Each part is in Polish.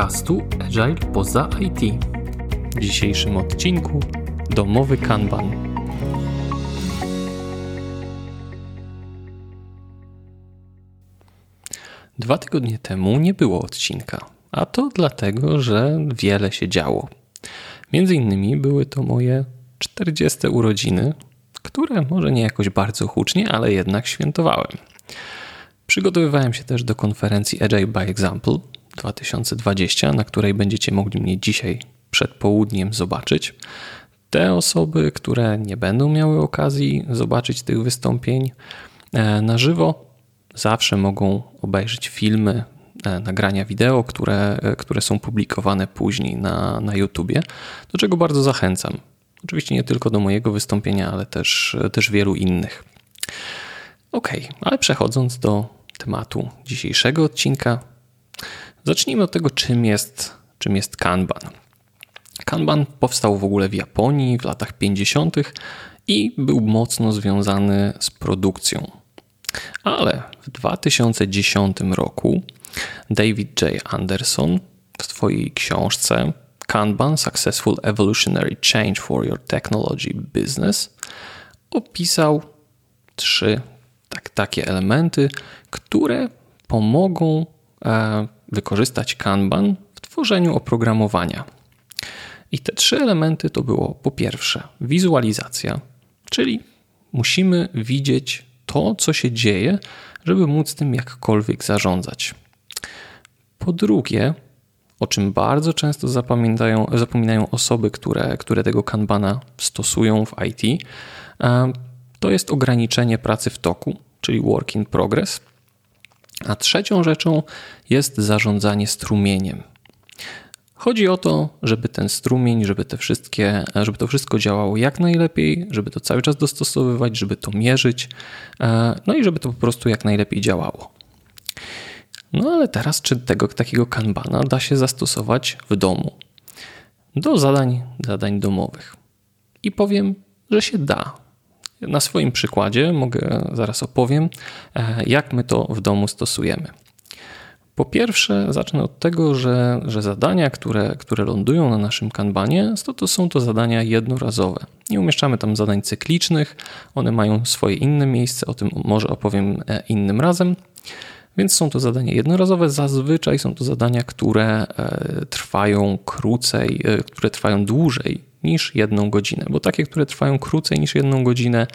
podcastu Agile poza IT. W dzisiejszym odcinku domowy Kanban. Dwa tygodnie temu nie było odcinka, a to dlatego, że wiele się działo. Między innymi były to moje 40 urodziny, które może nie jakoś bardzo hucznie, ale jednak świętowałem. Przygotowywałem się też do konferencji Agile by Example 2020, na której będziecie mogli mnie dzisiaj przed południem zobaczyć. Te osoby, które nie będą miały okazji zobaczyć tych wystąpień e, na żywo, zawsze mogą obejrzeć filmy, e, nagrania wideo, które, e, które są publikowane później na, na YouTubie, do czego bardzo zachęcam. Oczywiście nie tylko do mojego wystąpienia, ale też, też wielu innych. Ok, ale przechodząc do tematu dzisiejszego odcinka. Zacznijmy od tego, czym jest, czym jest Kanban. Kanban powstał w ogóle w Japonii w latach 50. i był mocno związany z produkcją. Ale w 2010 roku David J. Anderson w swojej książce Kanban Successful Evolutionary Change for Your Technology Business opisał trzy tak, takie elementy, które pomogą e, wykorzystać Kanban w tworzeniu oprogramowania. I te trzy elementy to było po pierwsze wizualizacja, czyli musimy widzieć to, co się dzieje, żeby móc tym jakkolwiek zarządzać. Po drugie, o czym bardzo często zapominają, osoby, które, które tego kanbana stosują w IT, to jest ograniczenie pracy w toku, czyli work in progress. A trzecią rzeczą jest zarządzanie strumieniem. Chodzi o to, żeby ten strumień, żeby te wszystkie, żeby to wszystko działało jak najlepiej, żeby to cały czas dostosowywać, żeby to mierzyć, e, no i żeby to po prostu jak najlepiej działało. No ale teraz, czy tego takiego kanbana da się zastosować w domu? Do zadań, zadań domowych. I powiem, że się da. Na swoim przykładzie mogę zaraz opowiem, e, jak my to w domu stosujemy. Po pierwsze, zacznę od tego, że, że zadania, które, które lądują na naszym kanbanie, to, to są to zadania jednorazowe. Nie umieszczamy tam zadań cyklicznych, one mają swoje inne miejsce, o tym może opowiem e, innym razem. Więc są to zadania jednorazowe. Zazwyczaj są to zadania, które e, trwają krócej, które trwają dłużej niż jedną godzinę, bo takie, które trwają krócej niż jedną godzinę,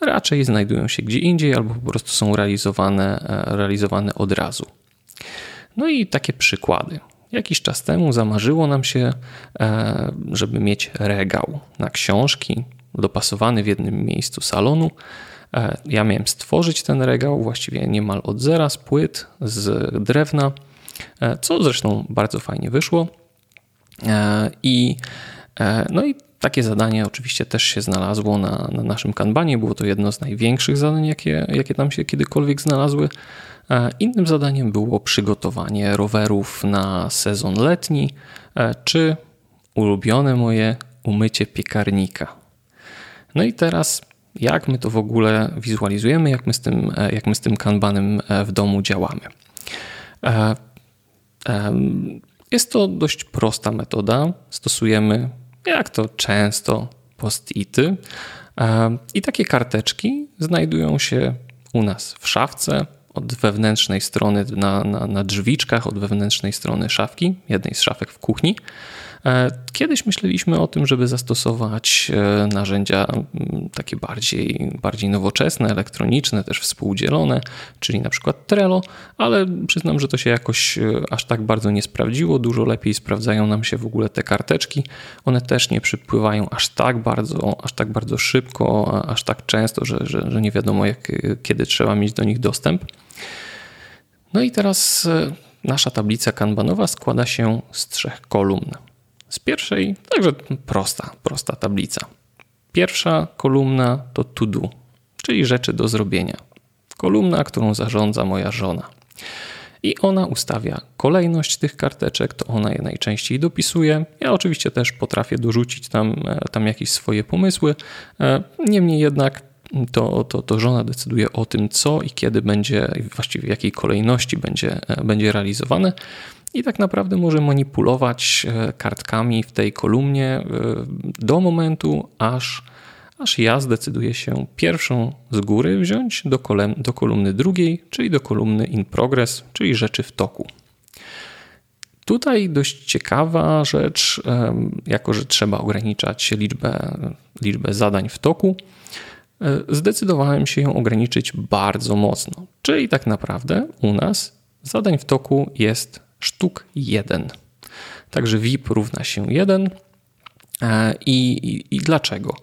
raczej znajdują się gdzie indziej albo po prostu są realizowane, e, realizowane od razu. No i takie przykłady. Jakiś czas temu zamarzyło nam się, e, żeby mieć regał na książki dopasowany w jednym miejscu salonu. E, ja miałem stworzyć ten regał właściwie niemal od zera z płyt, z drewna, co zresztą bardzo fajnie wyszło. I no i takie zadanie oczywiście też się znalazło na, na naszym kanbanie. Było to jedno z największych zadań, jakie, jakie tam się kiedykolwiek znalazły. E, innym zadaniem było przygotowanie rowerów na sezon letni, e, czy ulubione moje umycie piekarnika. No i teraz, jak my to w ogóle wizualizujemy, jak my z tym, jak my z tym kanbanem w domu działamy? Jest to dość prosta metoda. Stosujemy jak to często post-ity. I takie karteczki znajdują się u nas w szafce od wewnętrznej strony na, na, na drzwiczkach, od wewnętrznej strony szafki, jednej z szafek w kuchni. E, kiedyś myśleliśmy o tym, żeby zastosować e, narzędzia takie bardziej, bardziej nowoczesne, elektroniczne, też współdzielone, czyli na przykład Trello, ale przyznam, że to się jakoś e, aż tak bardzo nie sprawdziło. Dużo lepiej sprawdzają nam się w ogóle te karteczki. One też nie przypływają aż tak bardzo, aż tak bardzo szybko, aż tak często, że, że, że nie wiadomo, jak, kiedy trzeba mieć do nich dostęp. No i teraz nasza tablica kanbanowa składa się z trzech kolumn. Z pierwszej, także prosta, prosta tablica. Pierwsza kolumna to to do, czyli rzeczy do zrobienia. Kolumna, którą zarządza moja żona. I ona ustawia kolejność tych karteczek, to ona je najczęściej dopisuje. Ja oczywiście też potrafię dorzucić tam, e, tam jakieś swoje pomysły. E, niemniej jednak to, to, to żona decyduje o tym, co i kiedy będzie, właściwie w jakiej kolejności będzie, e, będzie realizowane. I tak naprawdę może manipulować kartkami w tej kolumnie do momentu, aż, aż ja zdecyduję się pierwszą z góry wziąć do, kolem, do kolumny drugiej, czyli do kolumny in progress, czyli rzeczy w toku. Tutaj dość ciekawa rzecz, jako że trzeba ograniczać liczbę, liczbę zadań w toku, e, zdecydowałem się ją ograniczyć bardzo mocno. Czyli tak naprawdę u nas zadań w toku jest sztuk 1. Także VIP równa się 1, E, I, i, I, dlaczego?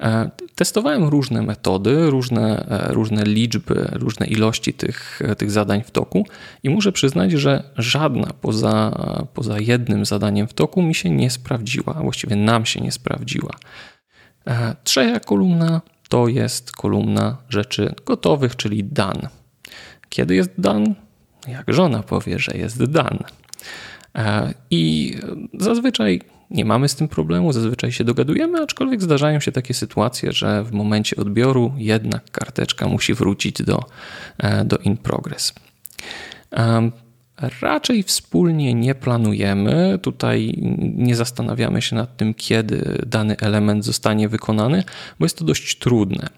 E, testowałem różne metody, różne, e, różne liczby, różne ilości tych, tych zadań w toku i muszę przyznać, że żadna poza, poza jednym zadaniem w toku mi się nie sprawdziła, właściwie nam się nie sprawdziła. Trzecia kolumna to jest kolumna rzeczy gotowych, czyli done. Kiedy jest done? Jak żona powie, że jest done. I zazwyczaj nie mamy z tym problemu, zazwyczaj się dogadujemy, aczkolwiek zdarzają się takie sytuacje, że w momencie odbioru jednak karteczka musi wrócić do, e, do in progress. Raczej wspólnie nie planujemy, tutaj nie zastanawiamy się nad tym, kiedy dany element zostanie wykonany, bo jest to dość trudne.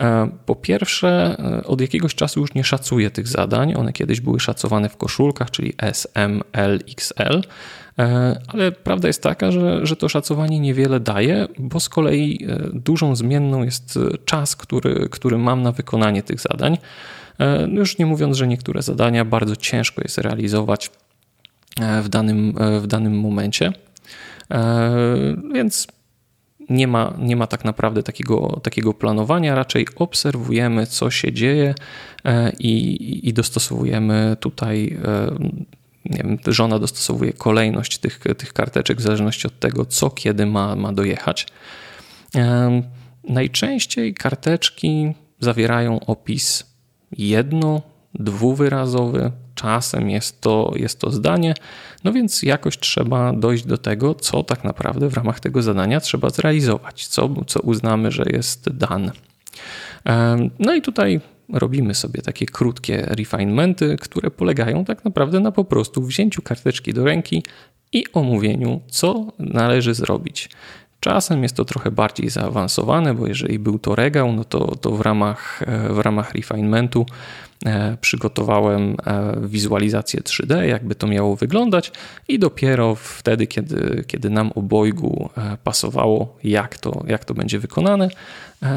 E, po pierwsze, e, od jakiegoś czasu już nie szacuję tych zadań. One kiedyś były szacowane w koszulkach, czyli S, M, L, XL, e, ale prawda jest taka, że, że to szacowanie niewiele daje, bo z kolei dużą zmienną jest czas, który, który mam na wykonanie tych zadań. No już nie mówiąc, że niektóre zadania bardzo ciężko jest realizować w danym, w danym momencie. Więc nie ma, nie ma tak naprawdę takiego, takiego planowania, raczej obserwujemy, co się dzieje e, i, i dostosowujemy tutaj. E, wiem, żona dostosowuje kolejność tych, tych karteczek w zależności od tego, co kiedy ma, ma dojechać. E, najczęściej karteczki zawierają opis jedno, dwuwyrazowy, czasem jest to, jest to zdanie, no więc jakoś trzeba dojść do tego, co tak naprawdę w ramach tego zadania trzeba zrealizować, co, co uznamy, że jest dane. No i tutaj robimy sobie takie krótkie refinementy, które polegają tak naprawdę na po prostu wzięciu karteczki do ręki i omówieniu, co należy zrobić. Czasem jest to trochę bardziej zaawansowane, bo jeżeli był to regał, no to, to w, ramach, w ramach refinementu E, przygotowałem e, wizualizację 3D, jakby to miało wyglądać, i dopiero wtedy, kiedy, kiedy nam obojgu e, pasowało, jak to, jak to będzie wykonane,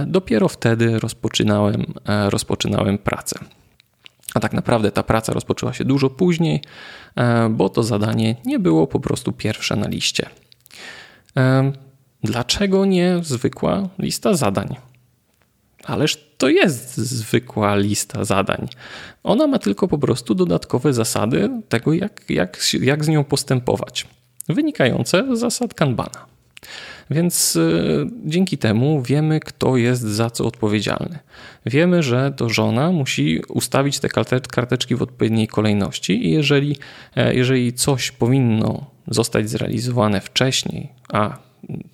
dopiero wtedy rozpoczynałem, rozpoczynałem pracę. A tak naprawdę ta praca rozpoczęła się dużo później, bo to zadanie nie było po prostu pierwsze na liście. Dlaczego nie zwykła lista zadań? Ależ to jest zwykła lista zadań. Ona ma tylko po prostu dodatkowe zasady tego, jak, jak, jak z nią postępować, wynikające z zasad Kanbana. Więc y, dzięki temu wiemy, kto jest za co odpowiedzialny. Wiemy, że to żona musi ustawić te karteczki w odpowiedniej kolejności i jeżeli, e, jeżeli coś powinno zostać zrealizowane wcześniej, a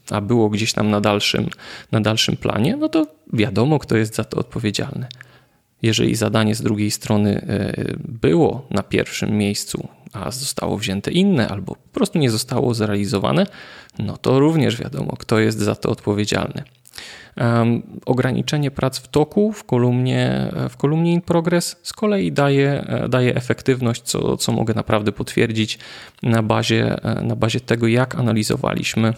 a było gdzieś tam na dalszym, na dalszym planie, no to wiadomo, kto jest za to odpowiedzialny. Jeżeli zadanie z drugiej strony e, było na pierwszym miejscu, a zostało wzięte inne, albo po prostu nie zostało zrealizowane, no to również wiadomo, kto jest za to odpowiedzialny. Um, ograniczenie prac w toku w kolumnie, w kolumnie in progress z kolei daje, e, daje efektywność, co, co mogę naprawdę potwierdzić na bazie, e, na bazie tego, jak analizowaliśmy E,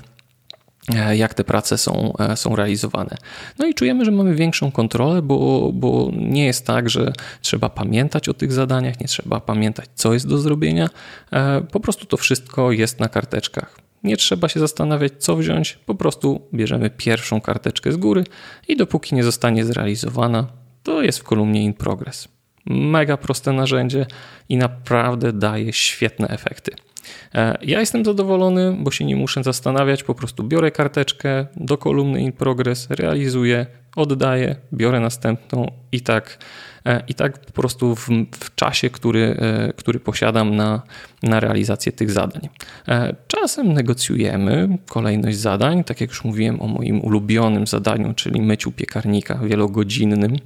jak te prace są, e, są realizowane. No i czujemy, że mamy większą kontrolę, bo, bo nie jest tak, że trzeba pamiętać o tych zadaniach, nie trzeba pamiętać, co jest do zrobienia. E, po prostu to wszystko jest na karteczkach. Nie trzeba się zastanawiać, co wziąć, po prostu bierzemy pierwszą karteczkę z góry i dopóki nie zostanie zrealizowana, to jest w kolumnie in progress. Mega proste narzędzie i naprawdę daje świetne efekty. E, ja jestem zadowolony, bo się nie muszę zastanawiać, po prostu biorę karteczkę do kolumny in progress, realizuję, oddaję, biorę następną i tak, e, i tak po prostu w, w, czasie, który, e, który posiadam na, na realizację tych zadań. E, czasem negocjujemy kolejność zadań, tak jak już mówiłem o moim ulubionym zadaniu, czyli myciu piekarnika wielogodzinnym,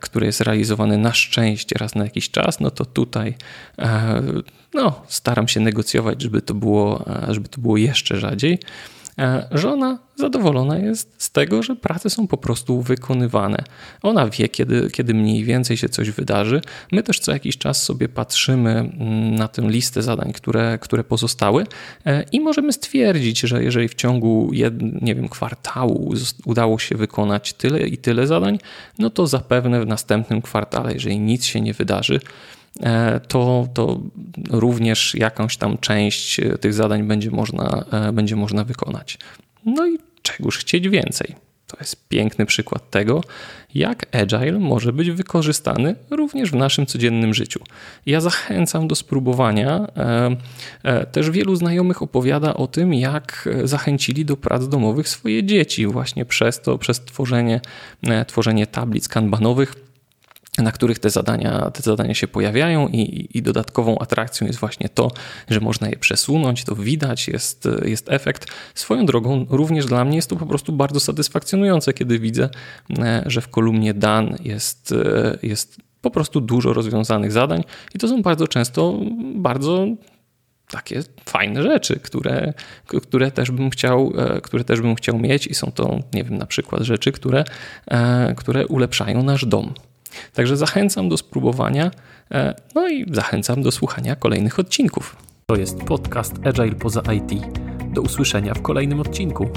które jest realizowane na szczęście raz na jakiś czas, no to tutaj no, staram się negocjować, żeby to było, żeby to było jeszcze rzadziej. E, żona zadowolona jest z tego, że prace są po prostu wykonywane. Ona wie, kiedy, kiedy mniej więcej się coś wydarzy. My też co jakiś czas sobie patrzymy mm, na tę listę zadań, które, które pozostały e, i możemy stwierdzić, że jeżeli w ciągu jed, nie wiem, kwartału udało się wykonać tyle i tyle zadań, no to zapewne w następnym kwartale, jeżeli nic się nie wydarzy, to, to również jakąś tam część e, tych zadań będzie można, e, będzie można wykonać. No i czegoż chcieć więcej. To jest piękny przykład tego, jak agile może być wykorzystany również w naszym codziennym życiu. Ja zachęcam do spróbowania. Też wielu znajomych opowiada o tym, jak zachęcili do prac domowych swoje dzieci, właśnie przez to, przez tworzenie, tworzenie tablic kanbanowych na których te zadania, te zadania się pojawiają i, i, dodatkową atrakcją jest właśnie to, że można je przesunąć, to widać, jest, jest efekt. Swoją drogą, również dla mnie jest to po prostu bardzo satysfakcjonujące, kiedy widzę, e, że w kolumnie Dan jest, e, jest po prostu dużo rozwiązanych zadań i to są bardzo często bardzo takie fajne rzeczy, które, które, też bym chciał, e, które też bym chciał mieć i są to, nie wiem, na przykład rzeczy, które, które ulepszają nasz dom. Także zachęcam do spróbowania, e, no i zachęcam do słuchania kolejnych odcinków. To jest podcast Agile poza IT. Do usłyszenia w kolejnym odcinku.